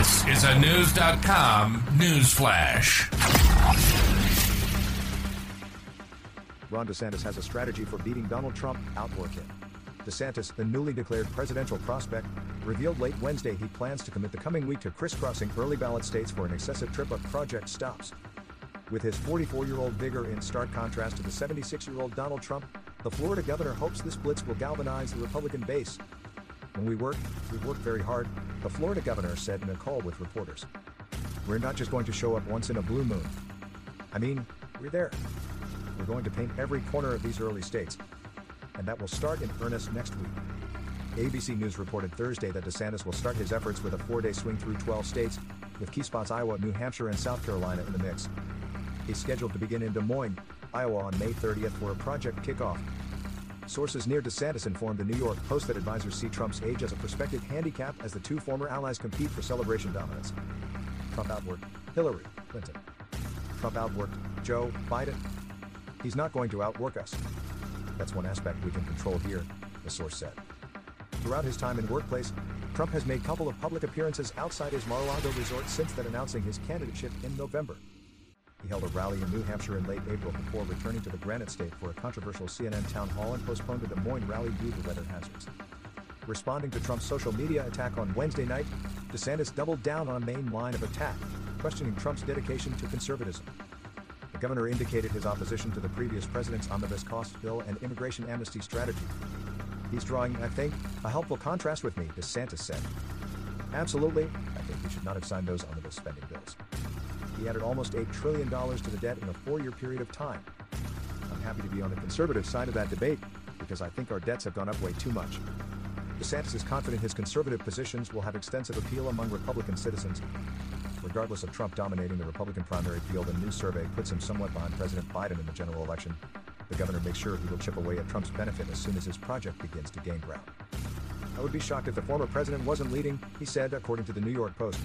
This is a Knewz.com news flash. Ron DeSantis has a strategy for beating Donald Trump, outwork him. DeSantis, the newly declared presidential prospect, revealed late Wednesday he plans to commit the coming week to crisscrossing early ballot states for an excessive trip of project stops. With his 44 year old vigor in stark contrast to the 76 year old Donald Trump, the Florida governor hopes this blitz will galvanize the Republican base. When we work, we work very hard, the Florida governor said in a call with reporters. We're not just going to show up once in a blue moon. I mean, we're there. We're going to paint every corner of these early states. And that will start in earnest next week. ABC News reported Thursday that DeSantis will start his efforts with a four day swing through 12 states, with key spots Iowa, New Hampshire, and South Carolina in the mix. He's scheduled to begin in Des Moines, Iowa on May 30th for a project kickoff. Sources near DeSantis informed the New York Post that advisors see Trump's age as a prospective handicap as the two former allies compete for celebration dominance. Trump outworked Hillary Clinton. Trump outworked Joe Biden. He's not going to outwork us. That's one aspect we can control here, the source said. Throughout his time in workplace, Trump has made couple of public appearances outside his Mar-a-Lago resort since then announcing his candidacy in November. He held a rally in New Hampshire in late April before returning to the Granite State for a controversial CNN town hall and postponed a Des Moines rally due to weather hazards. Responding to Trump's social media attack on Wednesday night, DeSantis doubled down on a main line of attack, questioning Trump's dedication to conservatism. The governor indicated his opposition to the previous president's omnibus cost bill and immigration amnesty strategy. He's drawing, I think, a helpful contrast with me, DeSantis said. Absolutely, I think we should not have signed those omnibus spending bills. He added almost $8 trillion to the debt in a four year period of time. I'm happy to be on the conservative side of that debate because I think our debts have gone up way too much. DeSantis is confident his conservative positions will have extensive appeal among Republican citizens. Regardless of Trump dominating the Republican primary field, a new survey puts him somewhat behind President Biden in the general election. The governor makes sure he will chip away at Trump's benefit as soon as his project begins to gain ground. I would be shocked if the former president wasn't leading, he said, according to the New York Post.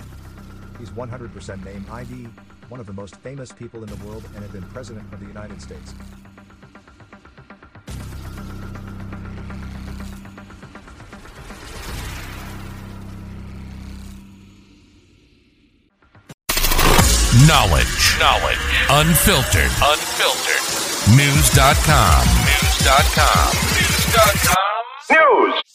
He's 100% name ID, one of the most famous people in the world, and had been president of the United States. Knowledge. Knowledge. Unfiltered. Unfiltered. Knewz.com. Knewz.com. Knewz.com. News.